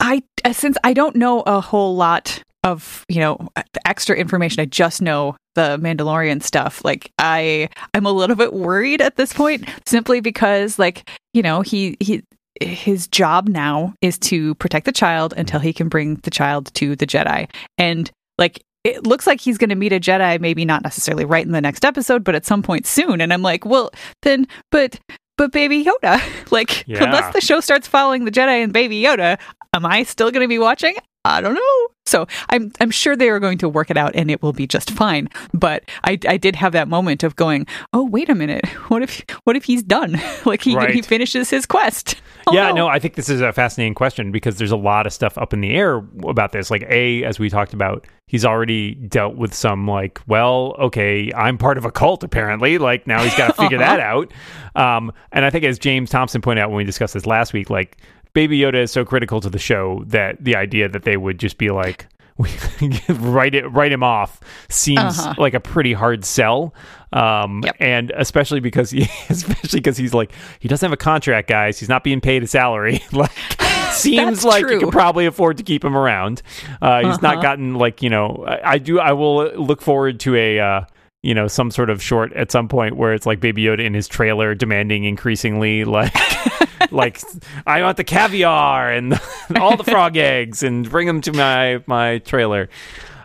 I uh, since I don't know a whole lot of you know extra information. I just know the Mandalorian stuff. Like I, I'm a little bit worried at this point, simply because like you know he he his job now is to protect the child until he can bring the child to the Jedi, and like. It looks like he's going to meet a Jedi, maybe not necessarily right in the next episode, but at some point soon. And I'm like, well, then, but but Baby Yoda. Like, Yeah. unless the show starts following the Jedi and Baby Yoda, am I still going to be watching? I don't know. So I'm I'm sure they are going to work it out and it will be just fine. But I I did have that moment of going, oh wait a minute, what if what if he's done? like he he finishes his quest. Oh, yeah, no, I think this is a fascinating question because there's a lot of stuff up in the air about this. Like, A, as we talked about, he's already dealt with some, like, well, okay, I'm part of a cult, apparently. Like, now he's got to figure that out. Um, and I think, as James Thompson pointed out when we discussed this last week, like, Baby Yoda is so critical to the show that the idea that they would just be like, write it write him off seems Uh-huh. like a pretty hard sell um Yep. and especially because he especially because he's like he doesn't have a contract guys he's not being paid a salary like seems That's like you true. could probably afford to keep him around uh he's not Uh-huh. gotten like you know I, I do i will look forward to a uh you know some sort of short at some point where it's like baby yoda in his trailer demanding increasingly like like I want the caviar and all the frog eggs and bring them to my my trailer.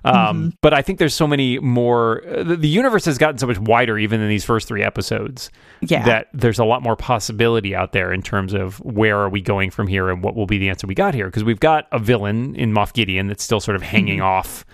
Um, Mm-hmm. But I think there's so many more. uh, The, the universe has gotten so much wider, even in these first three episodes, Yeah. that there's a lot more possibility out there in terms of where are we going from here and what will be the answer we got here. Because we've got a villain in Moff Gideon that's still sort of hanging Mm-hmm. off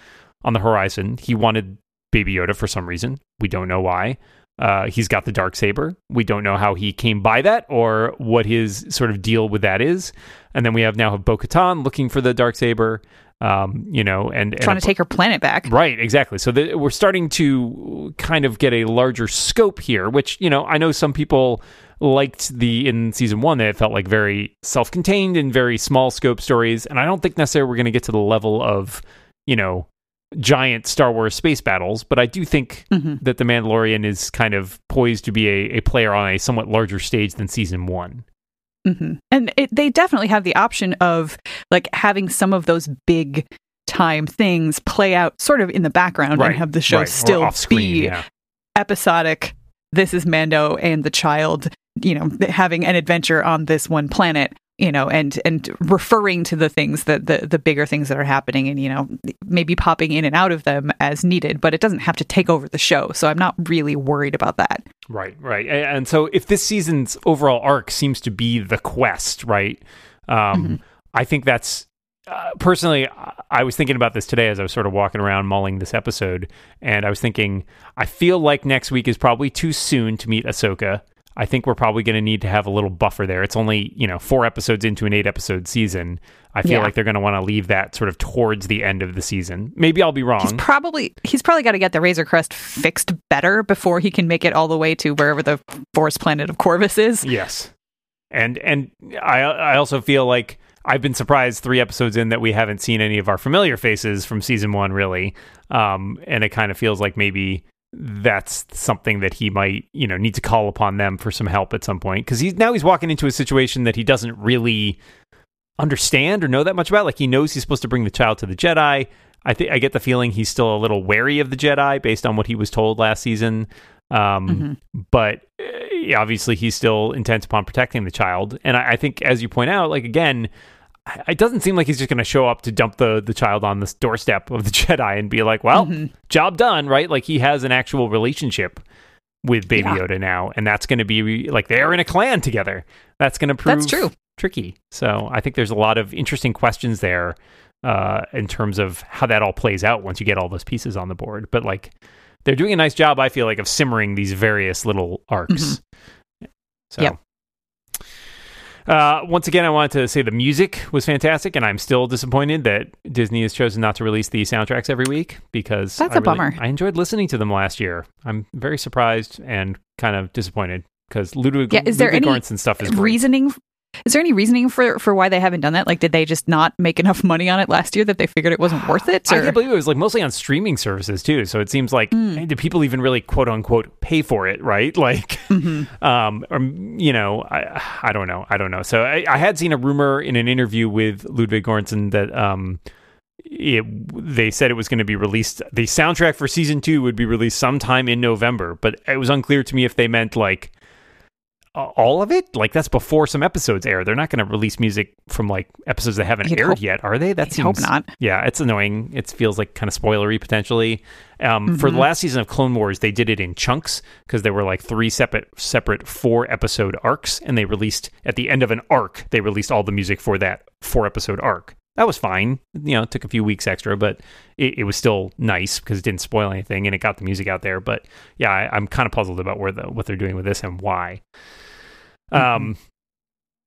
on the horizon. He wanted Baby Yoda for some reason. We don't know why. Uh, he's got the dark saber. We don't know how he came by that or what his sort of deal with that is. And then we have now have Bo-Katan looking for the dark saber. Um, you know, and, and trying a- to take her planet back. Right, exactly. So the, we're starting to kind of get a larger scope here, which you know I know some people liked the in season one that it felt like very self-contained and very small scope stories, and I don't think necessarily we're going to get to the level of you know giant Star Wars space battles, but I do think Mhm. that the Mandalorian is kind of poised to be a, a player on a somewhat larger stage than season one. hmm And it, they definitely have the option of like having some of those big time things play out sort of in the background and have the show right. Still be yeah. episodic. This is Mando and the child, you know, having an adventure on this one planet, you know, and and referring to the things that the the bigger things that are happening, and you know, maybe popping in and out of them as needed, but it doesn't have to take over the show. So I'm not really worried about that. Right, right. And so if this season's overall arc seems to be the quest, right? Um, Mm-hmm. I think that's uh, personally, I- I was thinking about this today as I was sort of walking around mulling this episode, and I was thinking, I feel like next week is probably too soon to meet Ahsoka. I think we're probably going to need to have a little buffer there. It's only, you know, four episodes into an eight episode season. I feel Yeah. like they're going to want to leave that sort of towards the end of the season. Maybe I'll be wrong. He's probably he's probably got to get the Razor Crest fixed better before he can make it all the way to wherever the forest planet of Corvus is. Yes, and and I I also feel like I've been surprised three episodes in that we haven't seen any of our familiar faces from season one really, um, and it kind of feels like maybe that's something that he might you know need to call upon them for some help at some point because he's now he's walking into a situation that he doesn't really understand or know that much about. Like he knows he's supposed to bring the child to the Jedi. I think I get the feeling he's still a little wary of the Jedi based on what he was told last season. Um, But uh, obviously, he's still intent upon protecting the child. And I, I think, as you point out, like again, it doesn't seem like he's just going to show up to dump the the child on the doorstep of the Jedi and be like, "Well, job done," right? Like he has an actual relationship with Baby Yeah. Yoda now, and that's going to be like they're in a clan together. That's going to prove That's true. tricky. So I think there's a lot of interesting questions there uh, in terms of how that all plays out once you get all those pieces on the board. But like they're doing a nice job, I feel like, of simmering these various little arcs. So. Yep. Uh, once again, I wanted to say the music was fantastic, and I'm still disappointed that Disney has chosen not to release the soundtracks every week because That's I a really- bummer. I enjoyed listening to them last year. I'm very surprised and kind of disappointed because Ludwig, Yeah, is there Ludwig any Göransson stuff is great. Is there any reasoning for for why they haven't done that? Like, did they just not make enough money on it last year that they figured it wasn't worth it? I can't believe it was like mostly on streaming services too. So it seems like Mm. hey, do people even really quote unquote pay for it, right? Like, Mm-hmm. um, or you know, I I don't know, I don't know. So I, I had seen a rumor in an interview with Ludwig Göransson that um. It, they said it was going to be released. The soundtrack for season two would be released sometime in November, but it was unclear to me if they meant like all of it? Like that's before some episodes air. They're not going to release music from like episodes that haven't You'd aired hope- yet, are they? That seems hope not. Yeah, it's annoying. It feels like kind of spoilery potentially. Um, For the Mhm. last season of Clone Wars, they did it in chunks because there were like three separate separate four episode arcs, and they released at the end of an arc. They released all the music for that four episode arc. That was fine. You know, it took a few weeks extra, but it, it was still nice because it didn't spoil anything and it got the music out there. But yeah, I, I'm kind of puzzled about where the what they're doing with this and why. Um,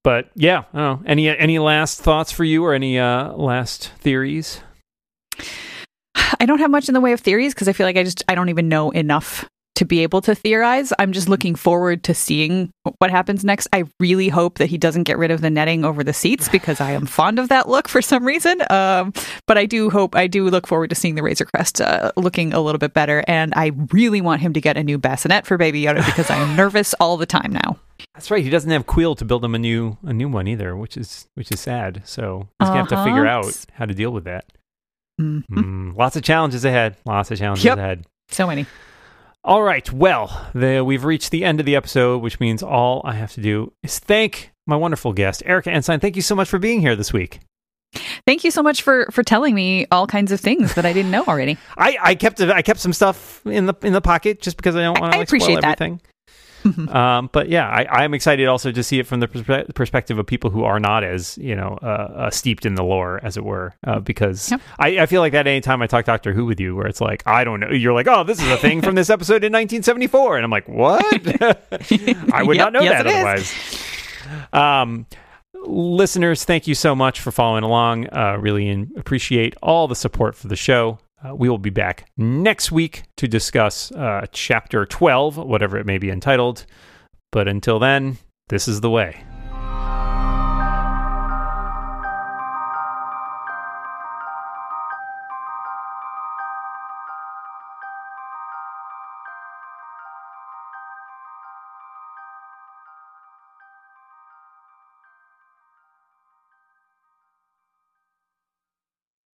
but yeah, I don't know. Any any last thoughts for you or any uh, last theories? I don't have much in the way of theories because I feel like I just I don't even know enough to be able to theorize. I'm just looking forward to seeing what happens next. I really hope that he doesn't get rid of the netting over the seats because I am fond of that look for some reason. Um, but I do hope I do look forward to seeing the Razor Crest uh, looking a little bit better, and I really want him to get a new bassinet for Baby Yoda because I am nervous all the time now. That's right. He doesn't have Kuiil to build him a new a new one either, which is which is sad. So he's gonna have to figure Uh-huh. out how to deal with that. Mhm. Mm, lots of challenges ahead. Lots of challenges Yep. ahead. So many. All right. Well, the, we've reached the end of the episode, which means all I have to do is thank my wonderful guest, Erica Ensign. Thank you so much for being here this week. Thank you so much for for telling me all kinds of things that I didn't know already. I, I kept I kept some stuff in the in the pocket just because I don't want to I like, spoil appreciate that. everything. Um, but yeah, I, I'm excited also to see it from the perspe- perspective of people who are not as you know uh, uh, steeped in the lore, as it were, uh, because Yep. I, I feel like that anytime I talk Doctor Who with you, where it's like I don't know, you're like, oh, this is a thing from this episode in 1974, and I'm like, what? I would Yep, not know yes, that otherwise. Um, listeners, thank you so much for following along. Uh, really in, appreciate all the support for the show. Uh, we will be back next week to discuss uh, chapter 12, whatever it may be entitled. But until then, this is the way.